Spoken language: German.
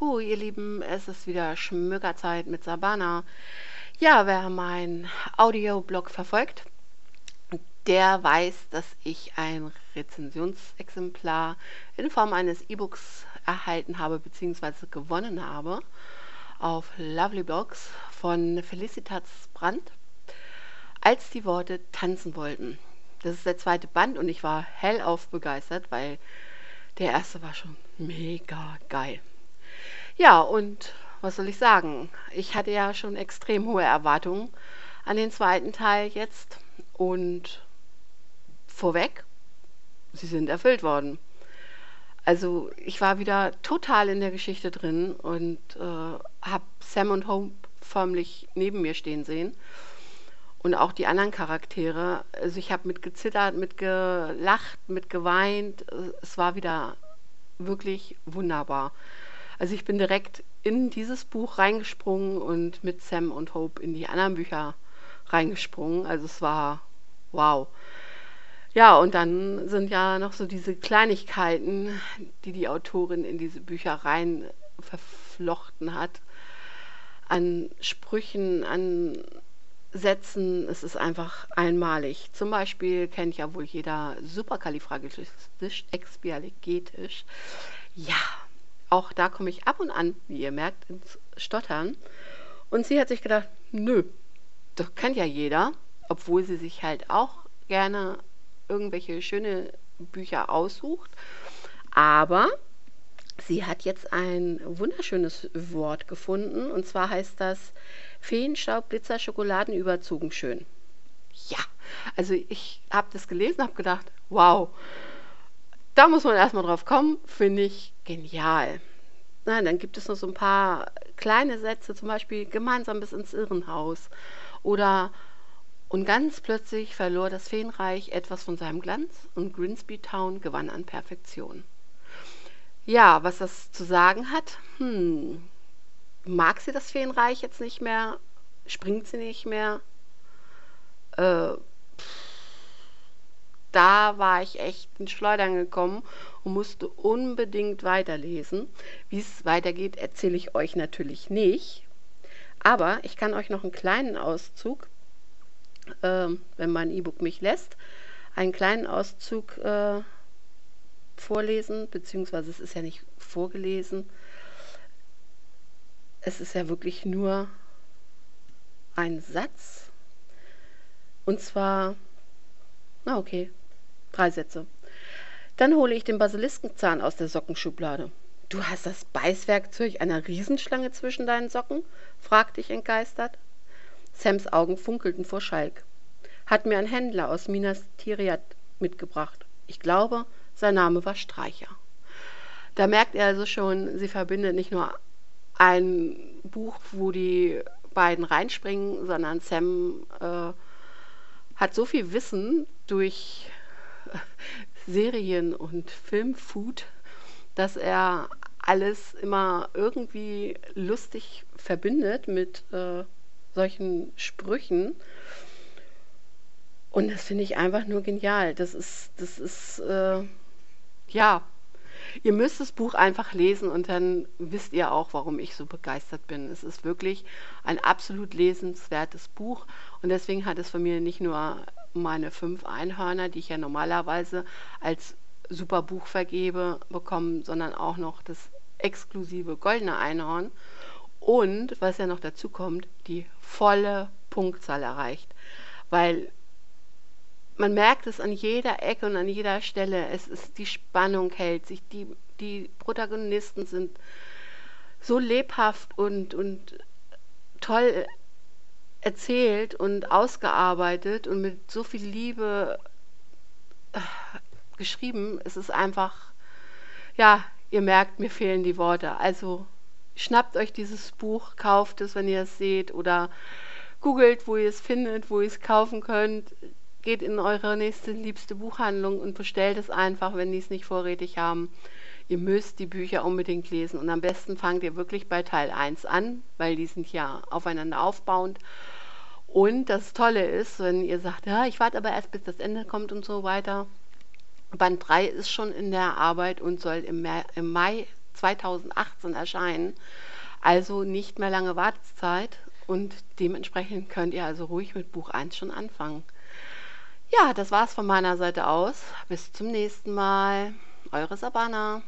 Hu, ihr Lieben, es ist wieder Schmückerzeit mit Sabana. Ja, wer meinen Audioblog verfolgt, der weiß, dass ich ein Rezensionsexemplar in Form eines E-Books erhalten habe bzw. gewonnen habe auf Lovely Blogs von Felicitas Brandt, als die Worte tanzen wollten. Das ist der zweite Band und ich war hellauf begeistert, weil der erste war schon mega geil. Ja, und was soll ich sagen? Ich hatte ja schon extrem hohe Erwartungen an den zweiten Teil jetzt und vorweg, sie sind erfüllt worden. Also ich war wieder total in der Geschichte drin und äh, habe Sam und Hope förmlich neben mir stehen sehen und auch die anderen Charaktere. Also ich habe mitgezittert, mitgelacht, mitgeweint. Es war wieder wirklich wunderbar. Also ich bin direkt in dieses Buch reingesprungen und mit Sam und Hope in die anderen Bücher reingesprungen. Also es war wow. Ja, und dann sind ja noch so diese Kleinigkeiten, die die Autorin in diese Bücher rein verflochten hat. An Sprüchen, an Sätzen. Es ist einfach einmalig. Zum Beispiel kennt ja wohl jeder superkalifragistisch-expialigetisch. Ja, auch da komme ich ab und an, wie ihr merkt, ins Stottern. Und sie hat sich gedacht, nö, das kennt ja jeder, obwohl sie sich halt auch gerne irgendwelche schöne Bücher aussucht. Aber sie hat jetzt ein wunderschönes Wort gefunden und zwar heißt das Feenstaub, Glitzer, Schokoladen überzogen schön. Ja, also ich habe das gelesen, habe gedacht, wow, da muss man erstmal drauf kommen, finde ich genial. Na, dann gibt es noch so ein paar kleine Sätze, zum Beispiel gemeinsam bis ins Irrenhaus. Oder und ganz plötzlich verlor das Feenreich etwas von seinem Glanz und Grimsby Town gewann an Perfektion. Ja, was das zu sagen hat, hm, mag sie das Feenreich jetzt nicht mehr? Springt sie nicht mehr? Äh, da war ich echt in Schleudern gekommen und musste unbedingt weiterlesen. Wie es weitergeht, erzähle ich euch natürlich nicht. Aber ich kann euch noch einen kleinen Auszug, äh, wenn mein E-Book mich lässt, einen kleinen Auszug äh, vorlesen, beziehungsweise es ist ja nicht vorgelesen. Es ist ja wirklich nur ein Satz. Und zwar, na okay, Drei Sätze. Dann hole ich den Basiliskenzahn aus der Sockenschublade. Du hast das Beißwerkzeug einer Riesenschlange zwischen deinen Socken? fragte ich entgeistert. Sams Augen funkelten vor Schalk. Hat mir ein Händler aus Minas Tirith mitgebracht. Ich glaube, sein Name war Streicher. Da merkt er also schon, sie verbindet nicht nur ein Buch, wo die beiden reinspringen, sondern Sam äh, hat so viel Wissen durch Serien und Filmfood, dass er alles immer irgendwie lustig verbindet mit äh, solchen Sprüchen. Und das finde ich einfach nur genial. Das ist, das ist, äh, ja, ihr müsst das Buch einfach lesen und dann wisst ihr auch, warum ich so begeistert bin. Es ist wirklich ein absolut lesenswertes Buch und deswegen hat es von mir nicht nur meine fünf Einhörner, die ich ja normalerweise als super Buch vergebe, bekommen, sondern auch noch das exklusive goldene Einhorn. Und was ja noch dazu kommt, die volle Punktzahl erreicht. Weil man merkt es an jeder Ecke und an jeder Stelle. Es ist die Spannung hält sich, die, die Protagonisten sind so lebhaft und, und toll erzählt und ausgearbeitet und mit so viel Liebe äh, geschrieben. Es ist einfach, ja, ihr merkt, mir fehlen die Worte. Also schnappt euch dieses Buch, kauft es, wenn ihr es seht oder googelt, wo ihr es findet, wo ihr es kaufen könnt. Geht in eure nächste liebste Buchhandlung und bestellt es einfach, wenn die es nicht vorrätig haben. Ihr müsst die Bücher unbedingt lesen und am besten fangt ihr wirklich bei Teil 1 an, weil die sind ja aufeinander aufbauend. Und das Tolle ist, wenn ihr sagt, ja, ich warte aber erst bis das Ende kommt und so weiter. Band 3 ist schon in der Arbeit und soll im, Mai, im Mai 2018 erscheinen. Also nicht mehr lange Wartezeit und dementsprechend könnt ihr also ruhig mit Buch 1 schon anfangen. Ja, das war's von meiner Seite aus. Bis zum nächsten Mal. Eure Sabana.